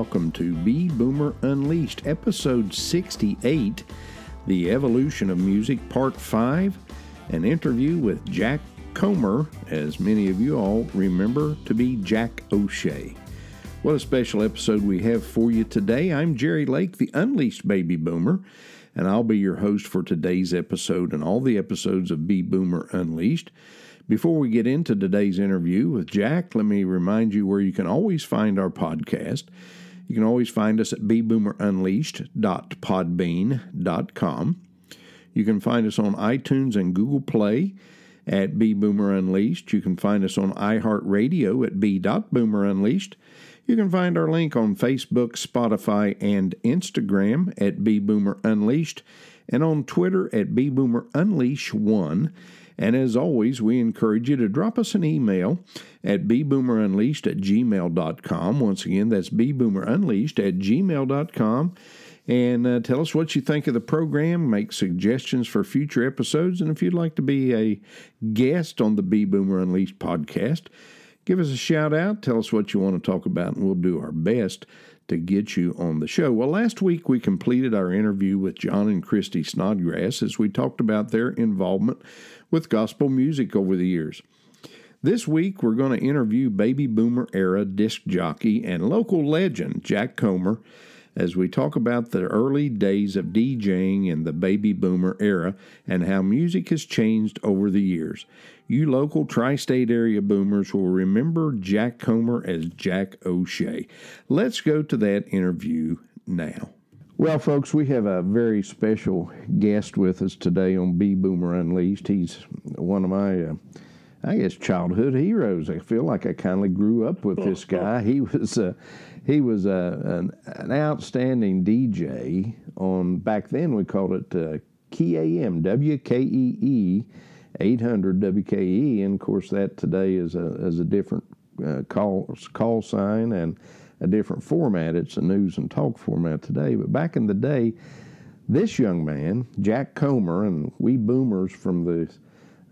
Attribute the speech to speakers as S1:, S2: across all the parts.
S1: welcome to B Boomer Unleashed, episode 68 The Evolution of Music, Part 5, an interview with Jack Comer, as many of you all remember to be Jack O'Shea. What a special episode we have for you today. I'm Jerry Lake, the Unleashed Baby Boomer, and I'll be your host for today's episode and all the episodes of B Boomer Unleashed. Before we get into today's interview with Jack, let me remind you where you can always find our podcast. You can always find us at bboomerunleashed.podbean.com. You can find us on iTunes and Google Play at B Boomer Unleashed. You can find us on iHeartRadio at b.boomerunleashed. You can find our link on Facebook, Spotify, and Instagram at B Boomer Unleashed, and on Twitter at B Boomer Unleash One. And as always, we encourage you to drop us an email at bboomerunleashed at gmail.com. Once again, that's bboomerunleashed at gmail.com. And uh, tell us what you think of the program, make suggestions for future episodes, and if you'd like to be a guest on the B Boomer Unleashed podcast, give us a shout out, tell us what you want to talk about, and we'll do our best to get you on the show. Well, last week we completed our interview with John and Christy Snodgrass as we talked about their involvement with gospel music over the years. This week we're going to interview baby boomer era disc jockey and local legend Jack Comer as we talk about the early days of DJing in the baby boomer era and how music has changed over the years. You local tri state area boomers will remember Jack Comer as Jack O'Shea. Let's go to that interview now. Well, folks, we have a very special guest with us today on B Boomer Unleashed. He's one of my, uh, I guess, childhood heroes. I feel like I kind of grew up with this guy. He was, uh, he was uh, an, an, outstanding DJ on back then. We called it uh, Key W K E E 800 WKE, and of course that today is a is a different uh, call call sign and a different format. It's a news and talk format today, but back in the day, this young man, Jack Comer, and we boomers from the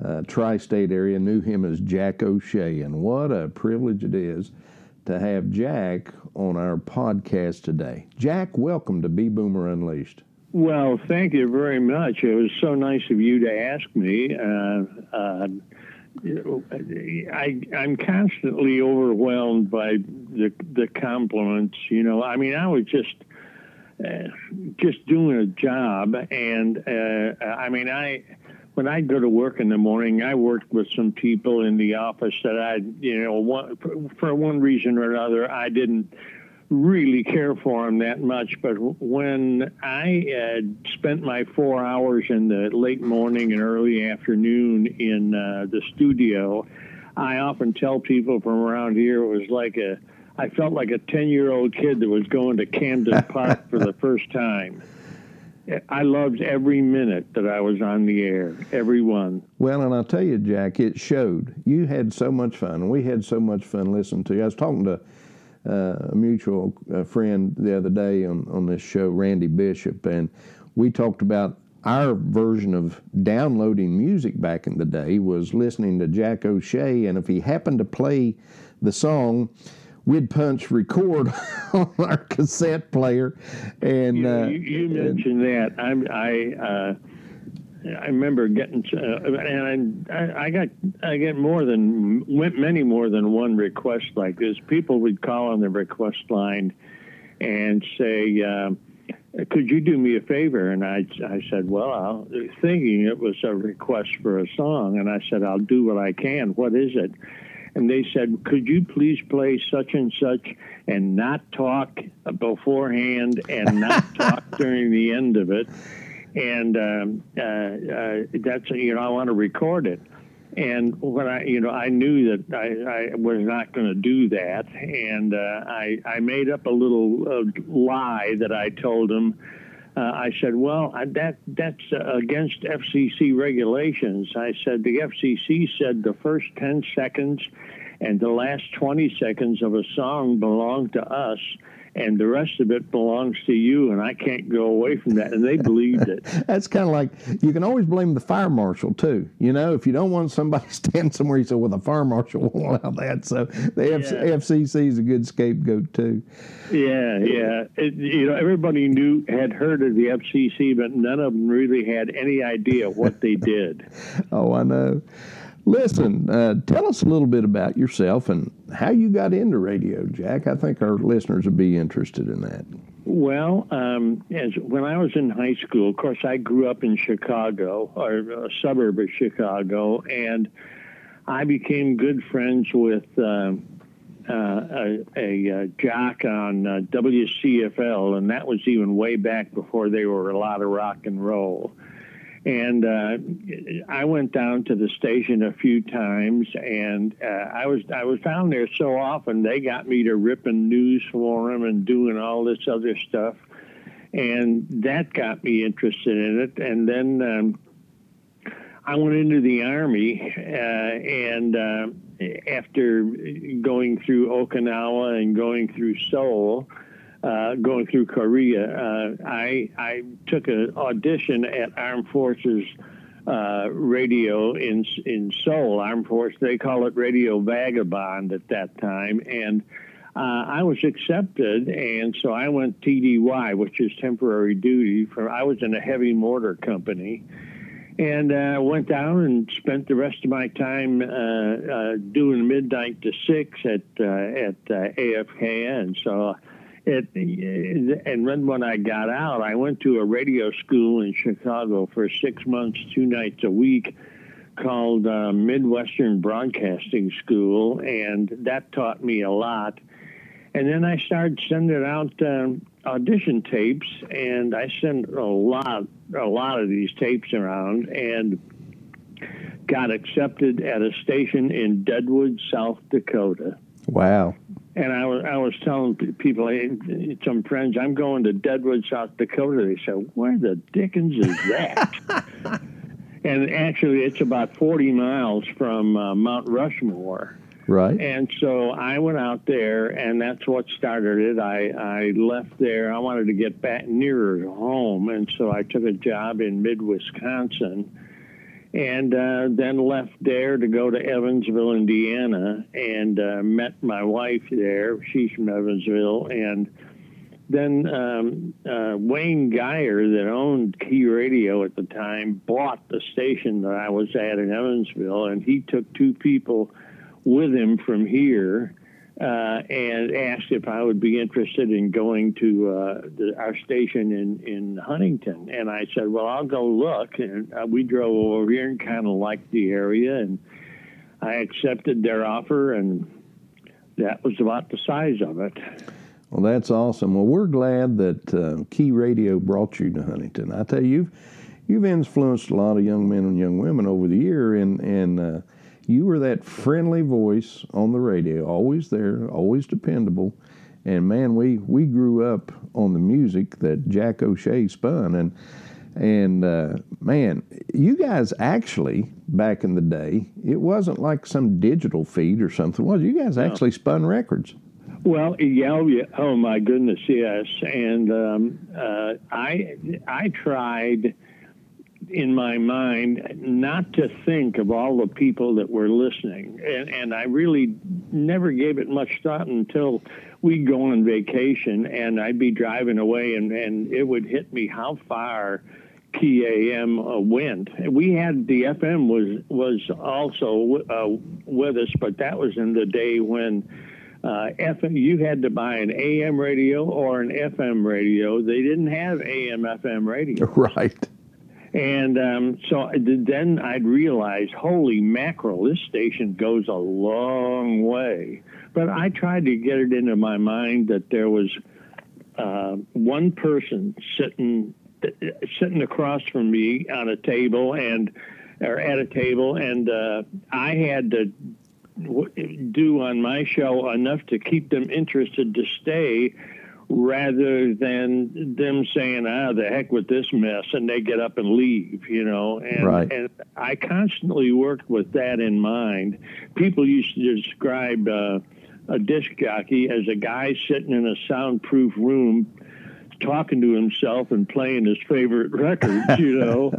S1: uh, tri-state area knew him as Jack O'Shea, and what a privilege it is to have Jack on our podcast today. Jack, welcome to B Boomer Unleashed.
S2: Well, thank you very much. It was so nice of you to ask me. Uh, uh, I, I'm constantly overwhelmed by the the compliments. You know, I mean, I was just uh, just doing a job, and uh, I mean, I when I go to work in the morning, I worked with some people in the office that I, you know, one, for one reason or another, I didn't really care for him that much. But when I had spent my four hours in the late morning and early afternoon in uh, the studio, I often tell people from around here it was like a, I felt like a 10 year old kid that was going to Camden Park for the first time. I loved every minute that I was on the air, every one.
S1: Well, and I'll tell you, Jack, it showed. You had so much fun. We had so much fun listening to you. I was talking to uh, a mutual uh, friend the other day on, on this show, Randy Bishop, and we talked about our version of downloading music back in the day was listening to Jack O'Shea, and if he happened to play the song, we'd punch record on our cassette player. And
S2: you, uh, you, you mentioned and, that. I'm, I uh, I remember getting, uh, and I, I got, I get more than, went many more than one request like this. People would call on the request line and say, uh, "Could you do me a favor?" And I, I said, "Well, I'll, thinking it was a request for a song," and I said, "I'll do what I can. What is it?" And they said, "Could you please play such and such and not talk beforehand and not talk during the end of it?" And um, uh, uh, that's you know I want to record it. And when I, you know, I knew that I, I was not going to do that, and uh, I, I made up a little uh, lie that I told him. Uh, I said, "Well, that that's against FCC regulations." I said, "The FCC said the first ten seconds and the last twenty seconds of a song belong to us, and the rest of it belongs to you, and I can't go away from that. And they believed it.
S1: That's kind of like you can always blame the fire marshal too. You know, if you don't want somebody to stand somewhere, you say, "Well, the fire marshal won't allow that." So the yeah. FCC is a good scapegoat too.
S2: Yeah, yeah. It, you know, everybody knew had heard of the FCC, but none of them really had any idea what they did.
S1: oh, I know. Listen, uh, tell us a little bit about yourself and how you got into radio, Jack. I think our listeners would be interested in that.
S2: Well, um, as when I was in high school, of course, I grew up in Chicago, or a suburb of Chicago, and I became good friends with uh, uh, a, a, a, jock on uh, WCFL, and that was even way back before they were a lot of rock and roll. And uh, I went down to the station a few times, and uh, I was I was down there so often they got me to ripping news for them and doing all this other stuff, and that got me interested in it. And then um, I went into the army, uh, and uh, after going through Okinawa and going through Seoul uh, going through Korea, uh, I I took an audition at Armed Forces uh, Radio in in Seoul. Armed Forces they call it Radio Vagabond at that time, and uh, I was accepted, and so I went TDY, which is temporary duty. For I was in a heavy mortar company. And uh, went down and spent the rest of my time uh, uh, doing midnight to six at at uh, AFKN. So it, and then when I got out, I went to a radio school in Chicago for six months, two nights a week, called uh, Midwestern Broadcasting School, and that taught me a lot. And then I started sending out uh, audition tapes, and I sent a lot, a lot of these tapes around, and got accepted at a station in Deadwood, South Dakota.
S1: Wow.
S2: And I was I was telling people, some friends, I'm going to Deadwood, South Dakota. They said, "Where the dickens is that?" and actually, it's about 40 miles from uh, Mount Rushmore.
S1: Right.
S2: And so I went out there, and that's what started it. I, I left there. I wanted to get back nearer home, and so I took a job in mid Wisconsin and uh, then left there to go to Evansville, Indiana, and uh, met my wife there. She's from Evansville, and then um, uh, Wayne Geyer, that owned Key Radio at the time, bought the station that I was at in Evansville, and he took two people with him from here uh, and asked if I would be interested in going to uh, the, our station in, in Huntington. And I said, well, I'll go look. And uh, we drove over here and kind of liked the area. And I accepted their offer, and that was about the size of it.
S1: Well, that's awesome. Well, we're glad that uh, Key Radio brought you to Huntington. I tell you, you've, you've influenced a lot of young men and young women over the year, and, and uh, you were that friendly voice on the radio, always there, always dependable. And man, we, we grew up on the music that Jack O'Shea spun. And, and uh, man, you guys actually, back in the day, it wasn't like some digital feed or something, was it? You guys actually spun records.
S2: Well, yeah, oh, yeah, oh my goodness, yes. And um, uh, I I tried in my mind not to think of all the people that were listening. And, and I really never gave it much thought until we'd go on vacation and I'd be driving away and, and it would hit me how far Key AM uh, went. We had the FM was was also uh, with us, but that was in the day when uh, FM you had to buy an AM radio or an FM radio. They didn't have AM FM radio.
S1: Right.
S2: And um, so then I'd realize, holy mackerel, this station goes a long way. But I tried to get it into my mind that there was uh, one person sitting sitting across from me on a table and or at a table, and uh, I had to do on my show enough to keep them interested to stay rather than them saying, ah, the heck with this mess, and they get up and leave, you know. And,
S1: right.
S2: and I constantly worked with that in mind. People used to describe uh, a disc jockey as a guy sitting in a soundproof room talking to himself and playing his favorite records, you know.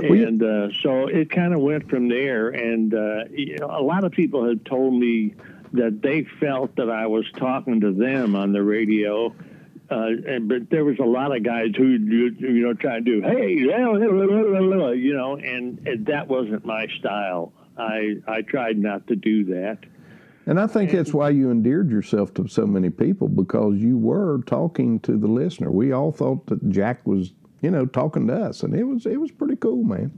S2: and uh, so it kind of went from there. And uh, you know, a lot of people had told me that they felt that I was talking to them on the radio. Uh, and, but there was a lot of guys who you know try to do hey you know and, and that wasn't my style. I I tried not to do that.
S1: And I think that's why you endeared yourself to so many people because you were talking to the listener. We all thought that Jack was, you know, talking to us, and it was it was pretty cool, man.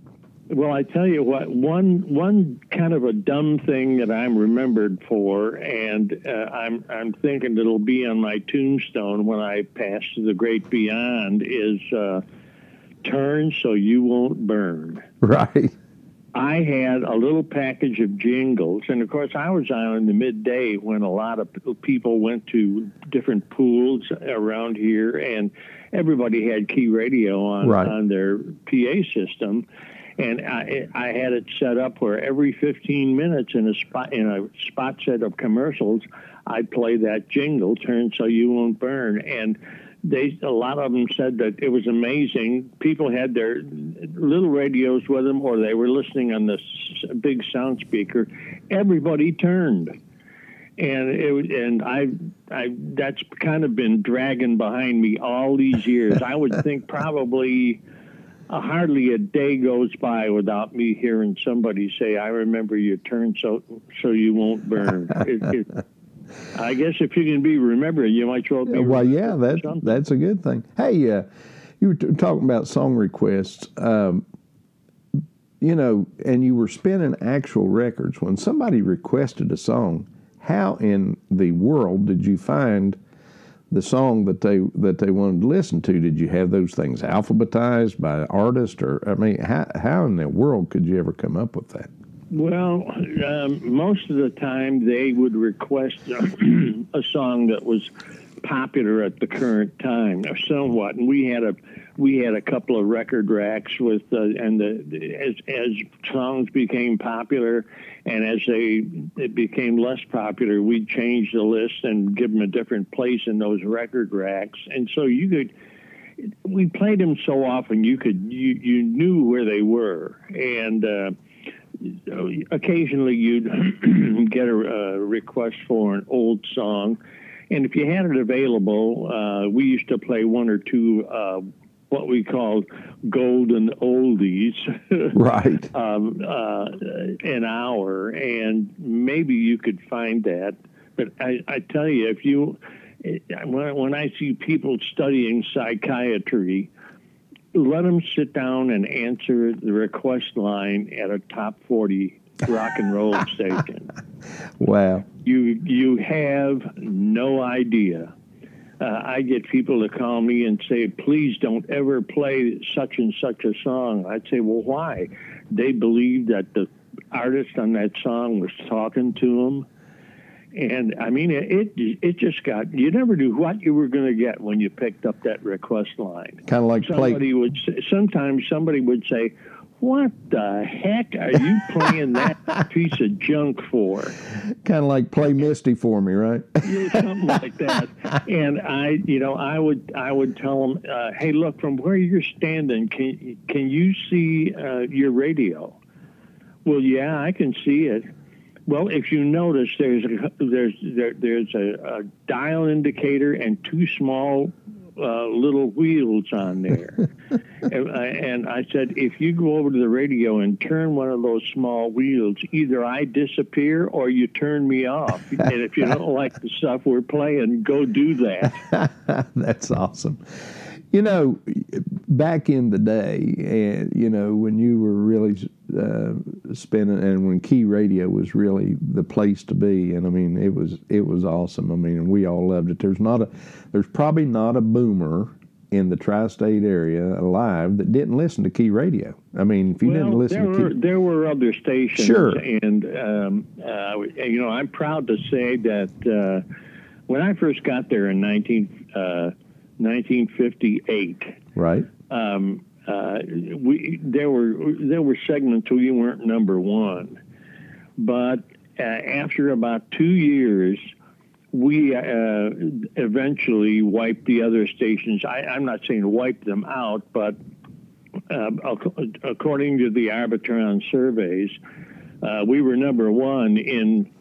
S2: Well, I tell you what, one one kind of a dumb thing that I'm remembered for, and uh, I'm I'm thinking it'll be on my tombstone when I pass to the great beyond is uh, turn so you won't burn.
S1: Right.
S2: I had a little package of jingles, and of course, I was on in the midday when a lot of people went to different pools around here, and everybody had key radio on
S1: right.
S2: on their PA system and I, I had it set up where every 15 minutes in a spot in a spot set of commercials, I'd play that jingle, "Turn so you won't burn," and they a lot of them said that it was amazing. People had their little radios with them, or they were listening on this big sound speaker. Everybody turned, and it and I I that's kind of been dragging behind me all these years. I would think probably uh, hardly a day goes by without me hearing somebody say, "I remember your turn, so so you won't burn." it, it, I guess if you can be remembered, you might well be.
S1: Well, yeah, that that's a good thing. Hey, uh, you were t- talking about song requests. Um, you know, and you were spinning actual records. When somebody requested a song, how in the world did you find the song that they that they wanted to listen to. Did you have those things alphabetized by artist, or I mean, how how in the world could you ever come up with that?
S2: Well, um, most of the time they would request a song that was popular at the current time, or somewhat, and we had a we had a couple of record racks with uh, and the as as songs became popular and as they it became less popular we'd change the list and give them a different place in those record racks. And so you could we played them so often you could you you knew where they were. And uh, occasionally you'd get a, a request for an old song and if you had it available, uh, we used to play one or two uh, what we called golden oldies,
S1: right?
S2: um, uh, an hour, and maybe you could find that. But I, I tell you, if you when, when I see people studying psychiatry, let them sit down and answer the request line at a top forty rock and roll station.
S1: Wow!
S2: You you have no idea uh, I get people to call me and say, please don't ever play such and such a song. I'd say, well, why? They believe that the artist on that song was talking to them. And I mean, it it, it just got you never knew what you were going to get when you picked up that request line.
S1: Kind of like
S2: somebody
S1: play-
S2: would say, sometimes somebody would say, what the heck are you playing that piece of junk for?
S1: Kind of like play Misty for me, right?
S2: yeah, something like that. And I, you know, I would, I would tell them, uh, hey, look, from where you're standing, can can you see uh, your radio? Well, yeah, I can see it. Well, if you notice, there's a, there's there, there's a, a dial indicator and two small uh, little wheels on there. and, I, and I said, if you go over to the radio and turn one of those small wheels, either I disappear or you turn me off. and if you don't like the stuff we're playing, go do that.
S1: That's awesome. You know, back in the day, and you know when you were really uh, spinning, and when Key Radio was really the place to be, and I mean it was it was awesome. I mean we all loved it. There's not a there's probably not a boomer in the tri-state area alive that didn't listen to Key Radio. I mean, if you
S2: well,
S1: didn't listen
S2: there
S1: to
S2: were,
S1: Key,
S2: there were other stations,
S1: Sure.
S2: and um, uh, you know I'm proud to say that uh, when I first got there in 19, uh, 1958.
S1: right?
S2: um, uh, we there were there were segments where we weren't number one, but uh, after about two years, we uh, eventually wiped the other stations. I, am not saying wipe them out, but uh, according to the Arbitron surveys, uh, we were number one in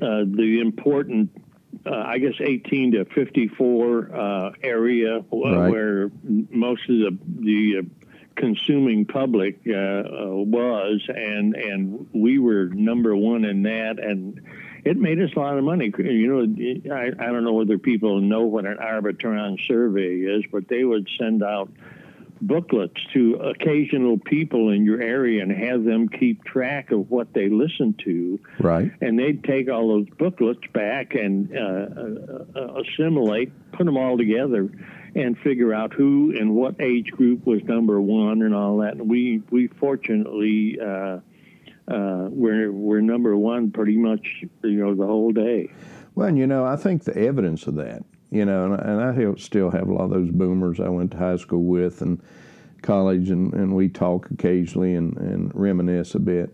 S2: uh, the important, uh, I guess, 18 to 54 uh, area right. where most of the the consuming public was, and and we were number one in that, and it made us a lot of money. You know, I, I don't know whether people know what an Arbitron survey is, but they would send out booklets to occasional people in your area and have them keep track of what they listen to.
S1: Right.
S2: And they'd take all those booklets back and uh, uh, uh assimilate, put them all together, and figure out who and what age group was number one and all that. And we we fortunately. Uh, uh, we're we're number one pretty much you know the whole day.
S1: Well, and you know, I think the evidence of that, you know, and, and I still have a lot of those boomers I went to high school with and college, and, and we talk occasionally and, and reminisce a bit.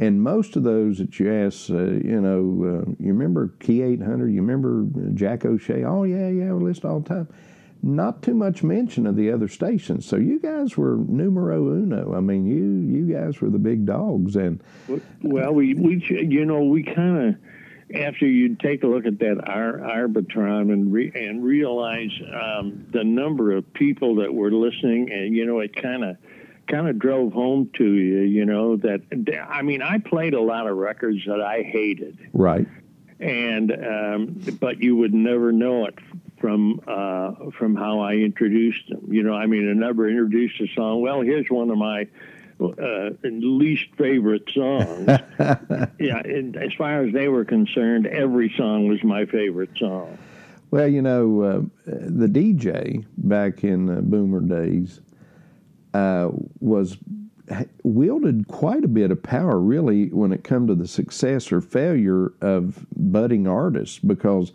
S1: And most of those that you ask, uh, you know, uh, you remember Key 800, you remember Jack O'Shea? Oh, yeah, yeah, we listen all the time not too much mention of the other stations. So you guys were numero uno. I mean, you you guys were the big dogs. And
S2: well, we we you know we kind of after you take a look at that Ar- Arbitron and re- and realize um, the number of people that were listening, and you know it kind of kind of drove home to you. You know that I mean I played a lot of records that I hated.
S1: Right
S2: and um, but you would never know it from uh, from how I introduced them. You know, I mean, I never introduced a song. Well, here's one of my uh, least favorite songs. yeah, and as far as they were concerned, every song was my favorite song.
S1: Well, you know, uh, the DJ back in uh, Boomer days uh, was wielded quite a bit of power, really, when it come to the success or failure of budding artists, because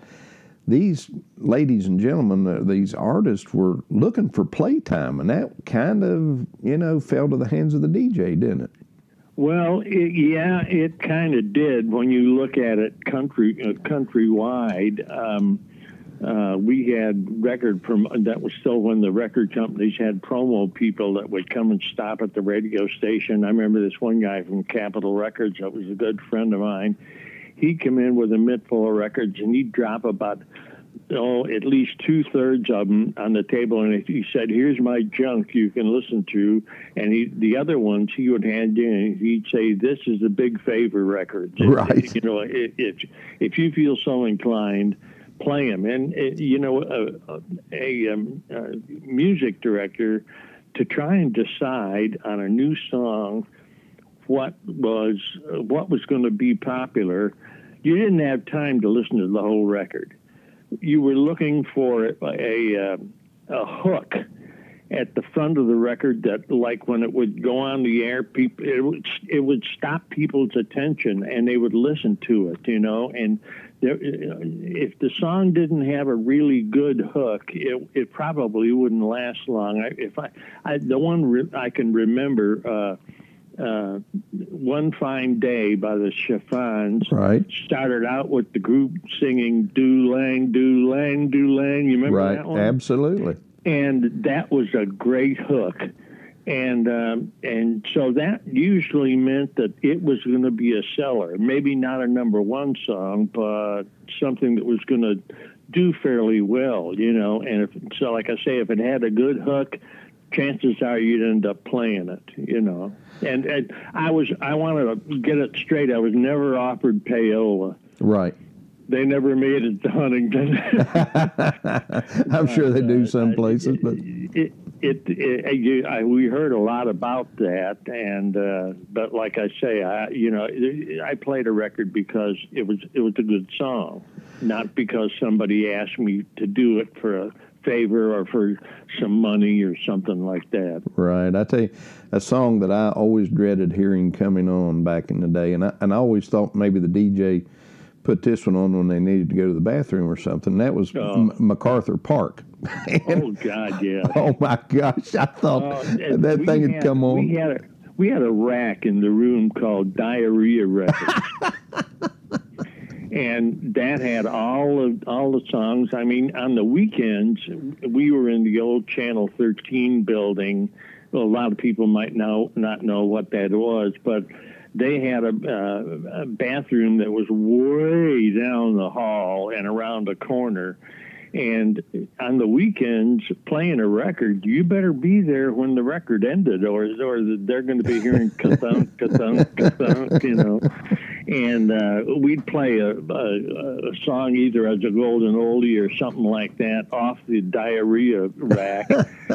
S1: these ladies and gentlemen, uh, these artists were looking for playtime, and that kind of, you know, fell to the hands of the DJ, didn't it?
S2: Well, it, yeah, it kind of did when you look at it country uh, countrywide. Um, uh, we had record prom- that was still when the record companies had promo people that would come and stop at the radio station. I remember this one guy from Capitol Records that was a good friend of mine he'd come in with a mitt full of records and he'd drop about oh at least two thirds of them on the table and he said here's my junk you can listen to and he, the other ones he would hand in he'd say this is a big favor record
S1: right.
S2: you know if if you feel so inclined play them and you know a, um, a music director to try and decide on a new song what was what was going to be popular, you didn't have time to listen to the whole record. You were looking for a a, uh, a hook at the front of the record that, like when it would go on the air, people it would it would stop people's attention and they would listen to it, you know. And there, if the song didn't have a really good hook, it, it probably wouldn't last long. I, if I, I the one re- I can remember. Uh, uh, One Fine Day by the Chiffons.
S1: Right.
S2: Started out with the group singing Do Lang, Do Lang, Do Lang. You remember
S1: right.
S2: that one?
S1: Absolutely.
S2: And that was a great hook. And um, and so that usually meant that it was going to be a seller. Maybe not a number one song, but something that was going to do fairly well, you know. And if, so, like I say, if it had a good hook, chances are you'd end up playing it, you know. And, and I was I wanted to get it straight. I was never offered payola.
S1: Right.
S2: They never made it to Huntington.
S1: I'm sure they do some places, but
S2: it it, it, it you, I, we heard a lot about that, and uh, but like I say, I you know I played a record because it was it was a good song, not because somebody asked me to do it for a favor or for some money or something like that.
S1: Right. I tell you, a song that I always dreaded hearing coming on back in the day, and I, and I always thought maybe the DJ put this one on when they needed to go to the bathroom or something. That was oh. M- MacArthur Park.
S2: and, oh God, yeah.
S1: Oh my gosh, I thought uh, that thing had, had come on.
S2: We had a we had a rack in the room called Diarrhea Records. and that had all of all the songs. I mean, on the weekends, we were in the old Channel 13 building. A lot of people might know not know what that was, but they had a, uh, a bathroom that was way down the hall and around the corner and on the weekends, playing a record, you better be there when the record ended, or or they're going to be hearing ka-thunk, ka-thunk, ka-thunk, you know. And uh, we'd play a, a, a, song either as a golden oldie or something like that off the diarrhea rack.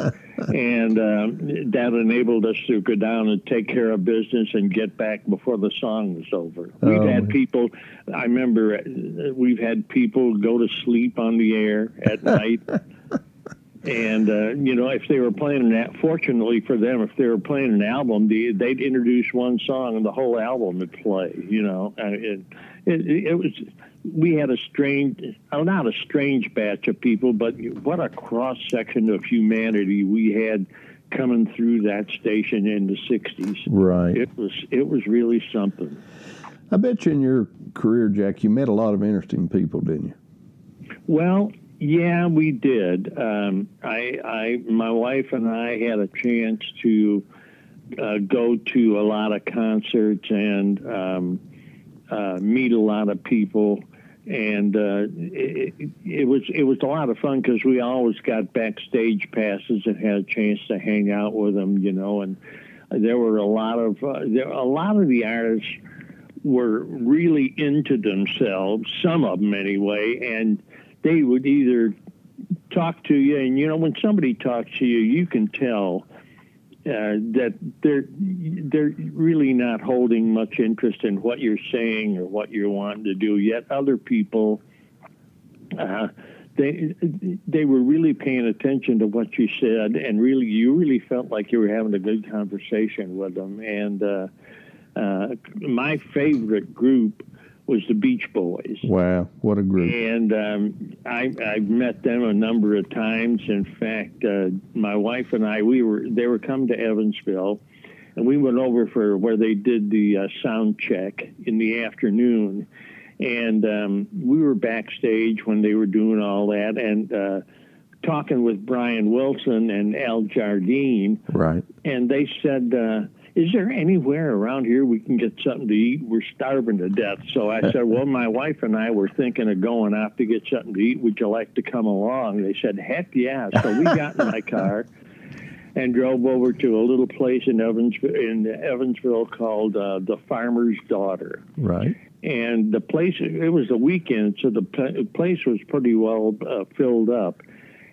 S2: and um, that enabled us to go down and take care of business and get back before the song was over. We've had oh. people. I remember uh, we've had people go to sleep on the air at night. And uh, you know, if they were playing that, fortunately for them, if they were playing an album, they, would introduce one song and the whole album would play. You know, it, it, it was we had a strange, oh, not a strange batch of people, but what a cross section of humanity we had coming through that station in the '60s.
S1: Right.
S2: It was it was really something.
S1: I bet you in your career, Jack, you met a lot of interesting people, didn't you?
S2: Well, yeah, we did. Um, I, I, my wife and I had a chance to uh, go to a lot of concerts and um, uh, meet a lot of people and uh, it, it, was it was a lot of fun because we always got backstage passes and had a chance to hang out with them, you know. And there were a lot of uh, there a lot of the artists were really into themselves, some of them anyway, and they would either talk to you, and you know when somebody talks to you, you can tell uh, that they're they're really not holding much interest in what you're saying or what you're wanting to do. Yet other people, uh, they they were really paying attention to what you said, and really you really felt like you were having a good conversation with them. And uh, uh my favorite group was the Beach Boys.
S1: Wow, what a group!
S2: And um, I, I've met them a number of times. In fact, uh, my wife and I, we were they were coming to Evansville, and we went over for where they did the uh, sound check in the afternoon, and um, we were backstage when they were doing all that, and. Uh, talking with Brian Wilson and Al Jardine,
S1: right?
S2: And they said, uh, is there anywhere around here we can get something to eat? We're starving to death. So I said, well, my wife and I were thinking of going out to get something to eat. Would you like to come along? They said, heck yeah. So we got in my car and drove over to a little place in Evansville, in Evansville called uh, the Farmer's Daughter.
S1: Right.
S2: And the place, it was a weekend, so the place was pretty well uh, filled up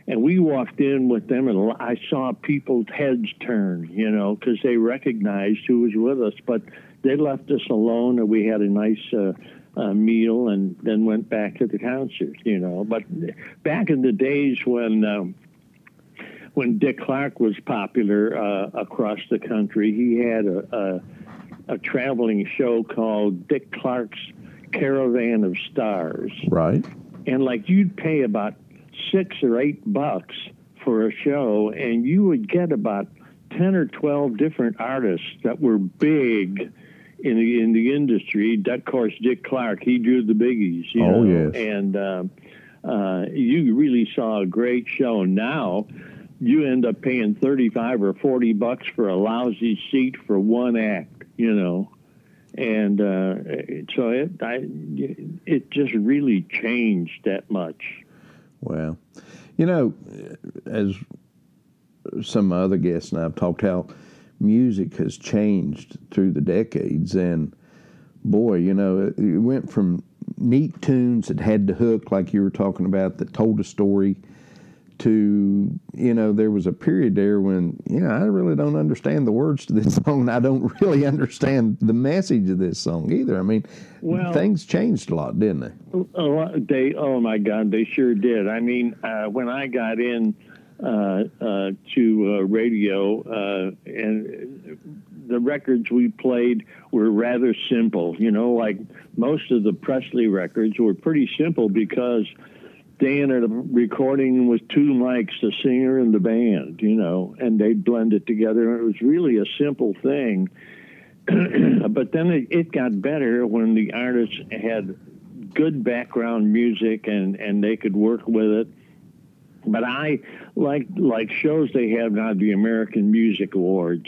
S2: and we walked in with them, and I saw people's heads turn, you know, because they recognized who was with us. But they left us alone, and we had a nice uh, uh, meal, and then went back to the concert, you know. But back in the days when um, when Dick Clark was popular uh, across the country, he had a, a, a traveling show called Dick Clark's Caravan of Stars.
S1: Right.
S2: And like you'd pay about six or eight bucks for a show, and you would get about ten or twelve different artists that were big in the in the industry. Of course, Dick Clark, he drew the biggies. You
S1: oh
S2: know?
S1: yes,
S2: and uh, uh, you really saw a great show. Now you end up paying thirty five or forty bucks for a lousy seat for one act. You know. And uh, so it, I, it just really changed that much.
S1: Well, you know, as some other guests and I've talked how music has changed through the decades, and boy, you know, it went from neat tunes that had the hook, like you were talking about, that told a story, to you know there was a period there when you know I really don't understand the words to this song and I don't really understand the message of this song either. I mean, well, things changed a lot, didn't they?
S2: A lot. They oh my God, they sure did. I mean, uh, when I got in uh, uh, to uh, radio uh, and the records we played were rather simple. You know, like most of the Presley records were pretty simple because they ended up recording with two mics, the singer and the band, you know, and they'd blend it together. And It was really a simple thing. but then it, it got better when the artists had good background music and and they could work with it. But I like like shows they have now the American Music Awards.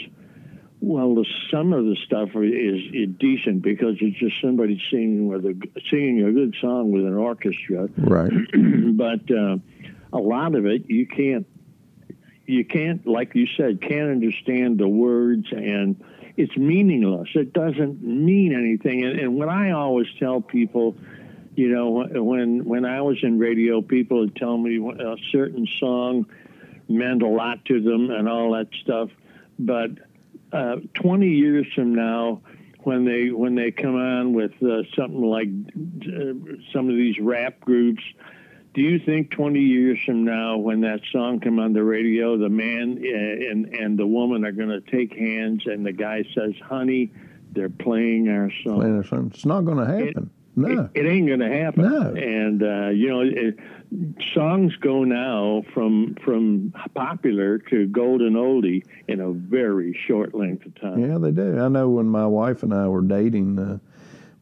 S2: Well, the, some of the stuff is, is decent because it's just somebody singing with a singing a good song with an orchestra.
S1: Right.
S2: but uh, a lot of it you can't you can't like you said can't understand the words and it's meaningless. It doesn't mean anything. And, and what I always tell people, you know, when when I was in radio, people would tell me a certain song meant a lot to them and all that stuff. But uh, 20 years from now, when they when they come on with uh, something like uh, some of these rap groups do you think 20 years from now, when that song come on the radio, the man uh, and and the woman are going to take hands, and the guy says, "Honey, they're playing our song."
S1: Playing our song. It's not going to happen.
S2: It, no, it, it ain't going to happen.
S1: No,
S2: and uh, you know, it, songs go now from from popular to golden oldie in a very short length of time.
S1: Yeah, they do. I know when my wife and I were dating uh,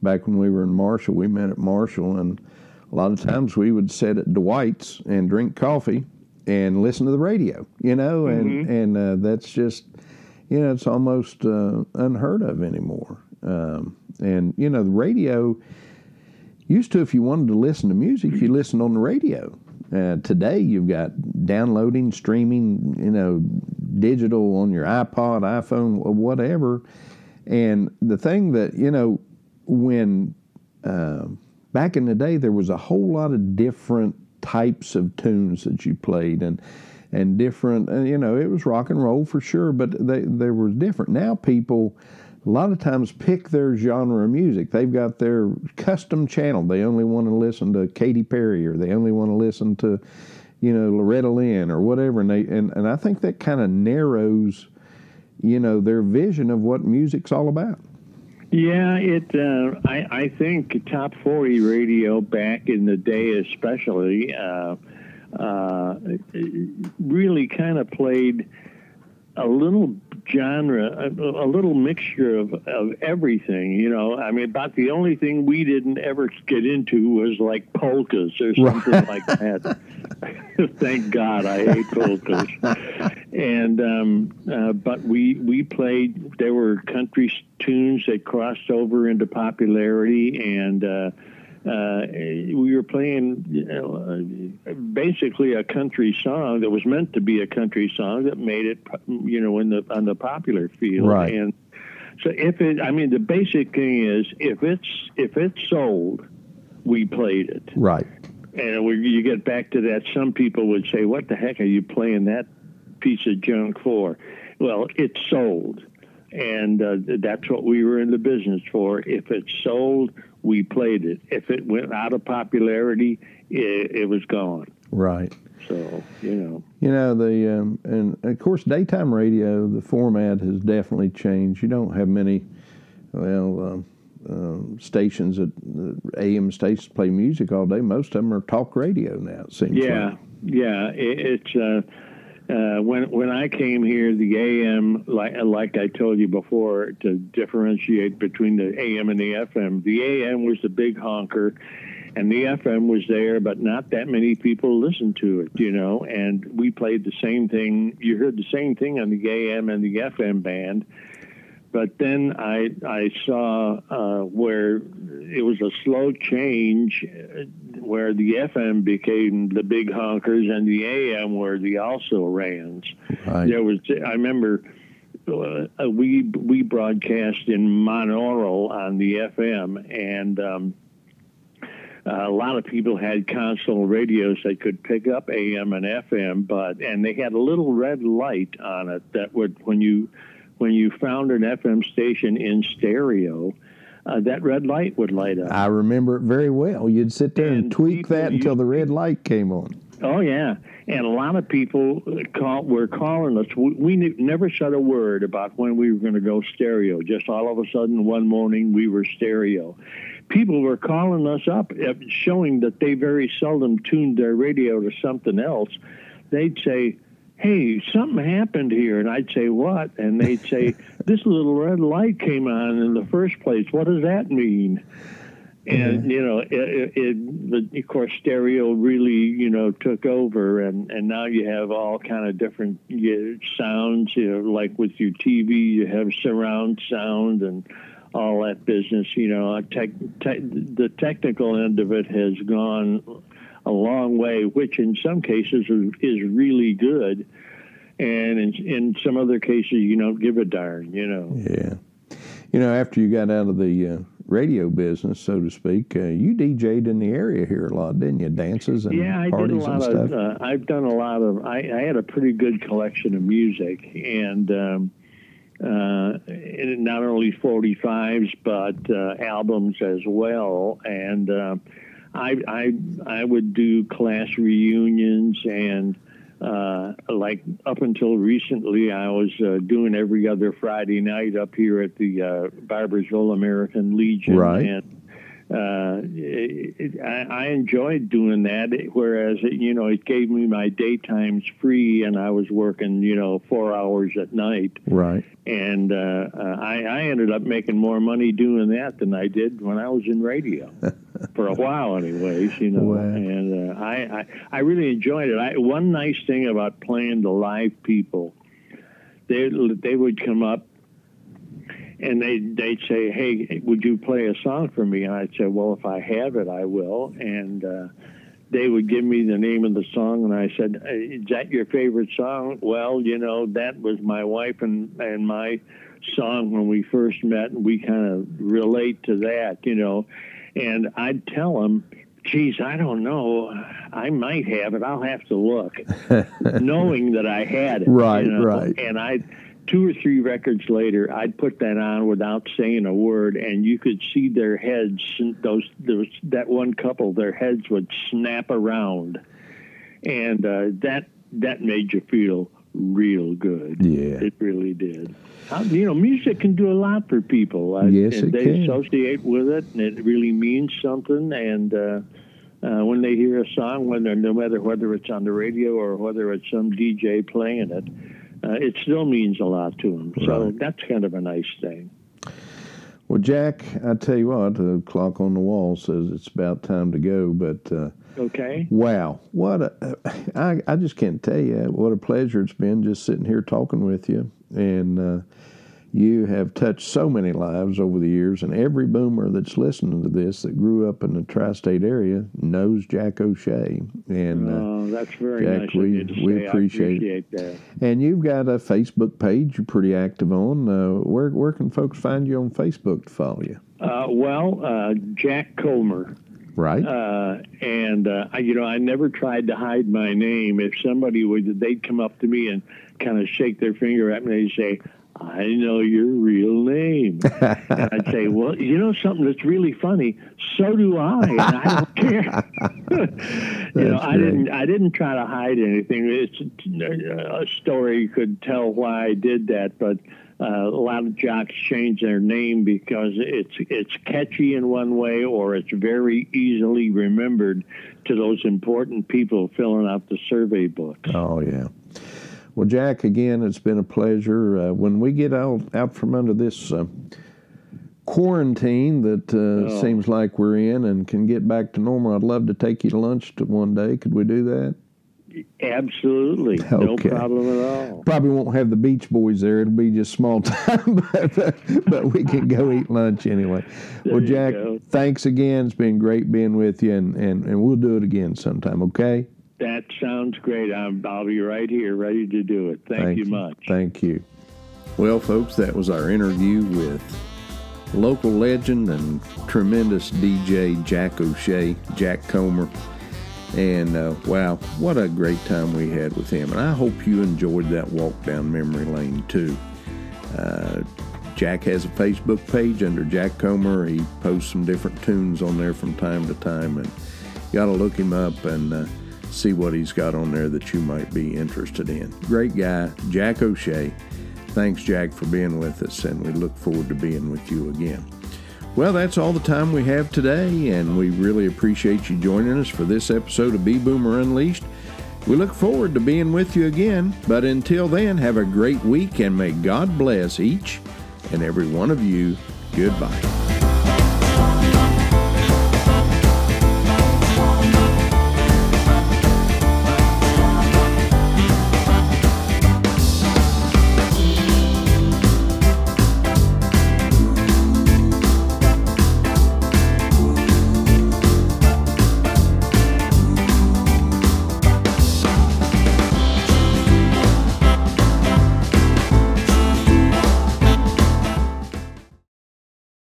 S1: back when we were in Marshall, we met at Marshall and a lot of times we would sit at Dwight's and drink coffee and listen to the radio, you know, and mm-hmm. and uh, that's just, you know, it's almost uh, unheard of anymore. Um, and you know, the radio used to, if you wanted to listen to music, you listened on the radio. Uh, today, you've got downloading, streaming, you know, digital on your iPod, iPhone, whatever. And the thing that you know, when uh, back in the day, there was a whole lot of different types of tunes that you played and and different and you know it was rock and roll for sure but they they were different now people a lot of times pick their genre of music they've got their custom channel they only want to listen to Katy Perry or they only want to listen to you know Loretta Lynn or whatever and they and, and I think that kind of narrows you know their vision of what music's all about
S2: yeah, it. Uh, I, I think top forty radio back in the day, especially, uh, uh, really kind of played a little genre, a, a, little mixture of, of everything. You know, I mean, about the only thing we didn't ever get into was like polkas or something right. like that. Thank God, I hate polkas. and um, uh, but we we played. There were country tunes that crossed over into popularity and. Uh, uh, we were playing you know, uh, basically a country song that was meant to be a country song that made it, you know, in the on the popular field.
S1: Right.
S2: And so if it, I mean, the basic thing is if it's if it's sold, we played it.
S1: Right.
S2: And we, you get back to that. Some people would say, "What the heck are you playing that piece of junk for?" Well, it's sold and uh, that's what we were in the business for. If it sold, we played it. If it went out of popularity, it, it was gone.
S1: Right.
S2: So you know.
S1: You know the um, and of course daytime radio. The format has definitely changed. You don't have many, well. Uh, stations that uh, AM stations play music all day. Most of them are talk radio now. It seems.
S2: Yeah,
S1: like.
S2: yeah. It, it's uh, when when I came here, the AM, like like I told you before, to differentiate between the AM and the FM, the AM was the big honker, and the FM was there, but not that many people listened to it, you know. And we played the same thing. You heard the same thing on the AM and the FM band, but then I I saw uh, where it was a slow change, where the FM became the big honkers and the AM were the also rans.
S1: Right.
S2: There was I remember. Uh, we we broadcast in monaural on the FM, and um, uh, a lot of people had console radios that could pick up AM and FM, but and they had a little red light on it that would when you when you found an FM station in stereo, uh, that red light would light up.
S1: I remember it very well. You'd sit there and, and tweak that until the red light came on.
S2: Oh yeah, and a lot of people call, were calling us. We, we never said a word about when we were going to go stereo. Just all of a sudden, one morning we were stereo. People were calling us up, uh, showing that they very seldom tuned their radio to something else. They'd say, hey, something happened here. And I'd say, what? And they'd say, this little red light came on in the first place. What does that mean? and mm-hmm. you know, it, it, it, the, of course, stereo really you know took over, and and now you have all kind of different you know, sounds. You know, like with your TV, you have surround sound and all that business. You know, tech, te- the technical end of it has gone a long way, which in some cases is, is really good, and in, in some other cases you don't give a darn. You know.
S1: Yeah. You know, after you got out of the uh, radio business, so to speak, uh, you DJ'd in the area here a lot, didn't you? Dances and
S2: yeah, I
S1: parties
S2: did a lot
S1: and stuff.
S2: Of, uh, I've done a lot of. I, I, had a pretty good collection of music, and um, uh, not only 45s but uh, albums as well. And uh, I, I I would do class reunions and uh, like up until recently, I was uh, doing every other Friday night up here at the uh, Barboursville American Legion.
S1: Right.
S2: And, uh, it, it, I, I enjoyed doing that. Whereas, it, you know, it gave me my daytimes free, and I was working, you know, four hours at night.
S1: Right.
S2: And uh, uh, I, I ended up making more money doing that than I did when I was in radio, for a while, anyways. You know,
S1: wow.
S2: and uh, I, I I really enjoyed it. I, one nice thing about playing the live people, they they would come up and they they'd say, "Hey, would you play a song for me?" And I'd say, "Well, if I have it, I will." And uh, they would give me the name of the song, and I said, "Is that your favorite song?" Well, you know, that was my wife and and my song when we first met, and we kind of relate to that, you know. And I'd tell them, geez, I don't know. I might have it. I'll have to look, knowing that I had it.
S1: Right,
S2: you know?
S1: right.
S2: And I two or three records later, I'd put that on without saying a word, and you could see their heads. Those, those that one couple, their heads would snap around, and uh, that that made you feel real good.
S1: Yeah,
S2: it really did. You know, music can do a lot for people.
S1: Yes,
S2: and
S1: it
S2: they
S1: can.
S2: associate with it, and it really means something. And uh, uh, when they hear a song, whether no matter whether it's on the radio or whether it's some DJ playing it uh, it still means a lot to them. So
S1: Right.
S2: that's kind of a nice thing.
S1: Well, Jack, I tell you what, the clock on the wall says it's about time to go. But uh,
S2: Okay.
S1: wow, what a I, I just can't tell you what a pleasure it's been just sitting here talking with you. And uh, you have touched so many lives over the years, and every boomer that's listening to this that grew up in the tri-state area knows Jack O'Shea. And uh,
S2: Oh, that's very
S1: Jack,
S2: nice
S1: we-
S2: of you to
S1: we appreciate
S2: appreciate that.
S1: And you've got a Facebook page you're pretty active on. Uh, where where can folks find you on Facebook to follow you?
S2: Uh, well, uh, Jack Comer.
S1: Right.
S2: Uh, and uh, I, you know, I never tried to hide my name. If somebody would, they'd come up to me and kind of shake their finger at me. They'd say, "I know your real name," and I'd say, "Well, you know something that's really funny. So do I, and I don't care." you know, I didn't. I didn't try to hide anything. It's a story could tell why I did that, but uh, a lot of jocks change their name because it's it's catchy in one way, or it's very easily remembered to those important people filling out the survey books.
S1: Oh yeah. Well, Jack, again, it's been a pleasure. Uh, when we get out out from under this uh, quarantine that uh,
S2: Oh.
S1: seems like we're in and can get back to normal, I'd love to take you to lunch to one day. Could we do that?
S2: Absolutely, no problem at all.
S1: Probably won't have the Beach Boys there. It'll be just small time, but, but we can go eat lunch anyway.
S2: There
S1: well, Jack,
S2: go.
S1: thanks again. It's been great being with you, and, and, and we'll do it again sometime, okay?
S2: That sounds great. I'm, I'll be right here, ready to do it. Thank, you much.
S1: Thank you. Well, folks, that was our interview with local legend and tremendous DJ Jack O'Shea, Jack Comer. And uh, wow, what a great time we had with him. And I hope you enjoyed that walk down memory lane too. Uh, Jack has a Facebook page under Jack Comer. He posts some different tunes on there from time to time. And you got to look him up and uh, see what he's got on there that you might be interested in. Great guy, Jack O'Shea. Thanks, Jack, for being with us, and we look forward to being with you again. Well, that's all the time we have today, and we really appreciate you joining us for this episode of Bee Boomer Unleashed. We look forward to being with you again, but until then, have a great week and may God bless each and every one of you. Goodbye.